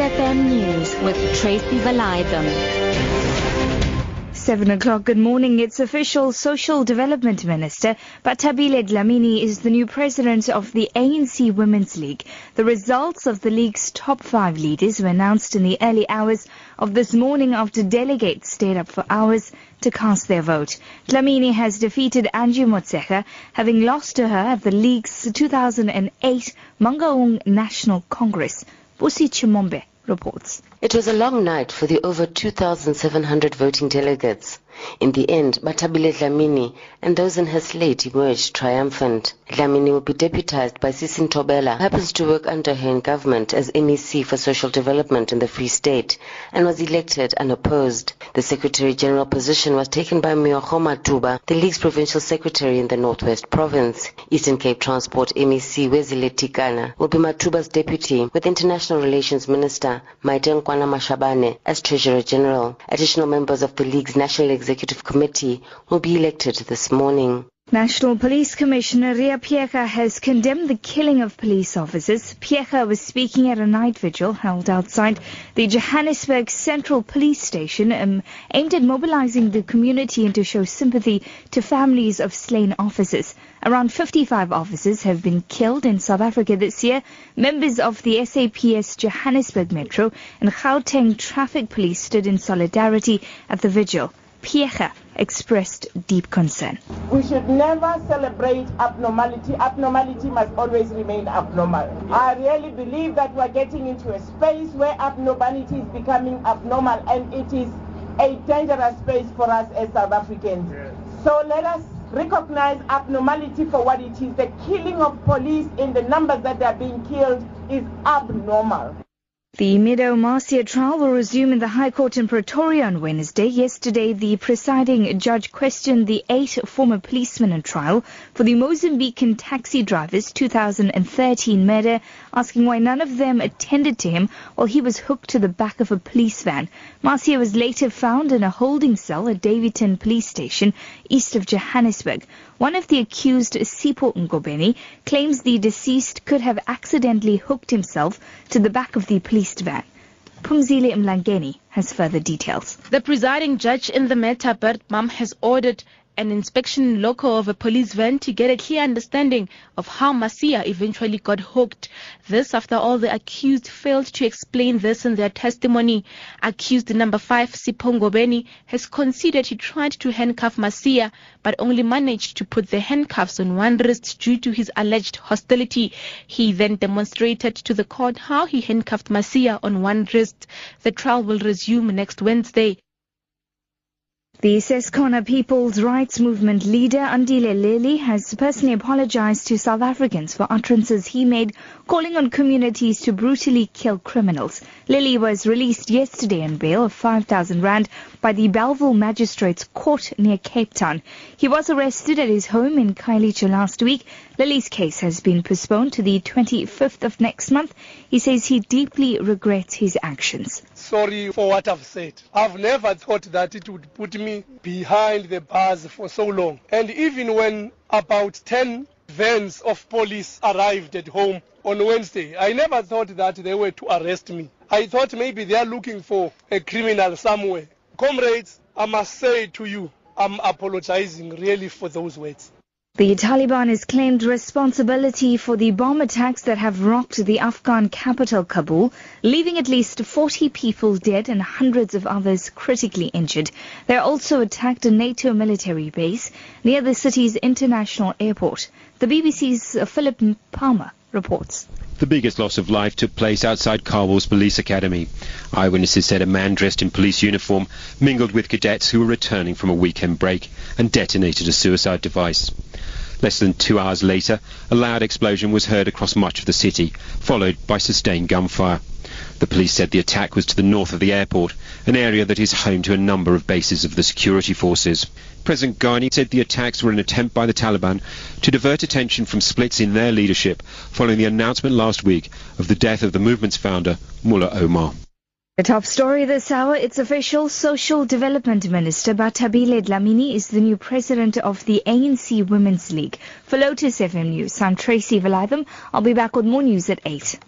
FM News with Tracy Valaydham. Seven o'clock. Good morning. It's official Social Development Minister Bathabile Dlamini is the new president of the ANC Women's League. The results of the league's top five leaders were announced in the early hours of this morning after delegates stayed up for hours to cast their vote. Dlamini has defeated Angie Motshekga, having lost to her at the league's 2008 Mangaung National Congress. Busi Chimombe reports. It was a long night for the over 2,700 voting delegates. In the end, Bathabile Dlamini and those in her slate emerged triumphant. Dlamini will be deputized by Sisi Ntombela, who happens to work under her in government as MEC for Social Development in the Free State, and was elected unopposed. The Secretary General position was taken by Meokgo Matuba, the League's Provincial Secretary in the Northwest Province. Eastern Cape Transport MEC Weziwe Tikana will be Matuba's deputy, with International Relations Minister Maite Nkoana Mashabane as Treasurer General. Additional members of the League's National Executive Committee will be elected this morning. National Police Commissioner Ria Phiyega has condemned the killing of police officers. Phiyega was speaking at a night vigil held outside the Johannesburg Central Police Station um, aimed at mobilizing the community and to show sympathy to families of slain officers. Around 55 officers have been killed in South Africa this year. Members of the SAPS Johannesburg Metro and Gauteng Traffic Police stood in solidarity at the vigil. Phiyega expressed deep concern. We should never celebrate abnormality. Abnormality must always remain abnormal. I really believe that we're getting into a space where abnormality is becoming abnormal and it is a dangerous space for us as South Africans. So let us recognize abnormality for what it is. The killing of police in the numbers that they are being killed is abnormal. The Mido Macia trial will resume in the High Court in Pretoria on Wednesday. Yesterday, the presiding judge questioned the eight former policemen on trial for the Mozambican taxi driver's 2013 murder, asking why none of them attended to him while he was hooked to the back of a police van. Macia was later found in a holding cell at Daveyton police station east of Johannesburg. One of the accused, Sipho Ngobeni, claims the deceased could have accidentally hooked himself to the back of the police van. Pumzile Mlangeni has further details. The presiding judge in the matter, Bert Bam, has ordered an inspection local of a police van to get a clear understanding of how Macia eventually got hooked. This after all the accused failed to explain this in their testimony. Accused number five, Sipho Ngobeni, has conceded he tried to handcuff Macia but only managed to put the handcuffs on one wrist due to his alleged hostility. He then demonstrated to the court how he handcuffed Macia on one wrist. The trial will resume next Wednesday. The Ses'khona People's Rights Movement leader Andile Lili has personally apologized to South Africans for utterances he made calling on communities to brutally kill criminals. Lili was released yesterday on bail of 5,000 rand by the Bellville Magistrates Court near Cape Town. He was arrested at his home in Khayelitsha last week. Lili's case has been postponed to the 25th of next month. He says he deeply regrets his actions. Sorry for what I've said. I've never thought that it would put me behind the bars for so long. And even when about 10 vans of police arrived at home on Wednesday, I never thought that they were to arrest me. I thought maybe they are looking for a criminal somewhere. Comrades, I must say to you, I'm apologizing really for those words. The Taliban has claimed responsibility for the bomb attacks that have rocked the Afghan capital Kabul, leaving at least 40 people dead and hundreds of others critically injured. They also attacked a NATO military base near the city's international airport. The BBC's Philip Palmer reports. The biggest loss of life took place outside Kabul's police academy. Eyewitnesses said a man dressed in police uniform mingled with cadets who were returning from a weekend break and detonated a suicide device. Less than two hours later, a loud explosion was heard across much of the city, followed by sustained gunfire. The police said the attack was to the north of the airport, an area that is home to a number of bases of the security forces. President Ghani said the attacks were an attempt by the Taliban to divert attention from splits in their leadership following the announcement last week of the death of the movement's founder, Mullah Omar. The top story this hour, it's official. Social Development Minister Bathabile Dlamini is the new president of the ANC Women's League. For Lotus FM News, I'm Tracy Valaydham. I'll be back with more news at 8.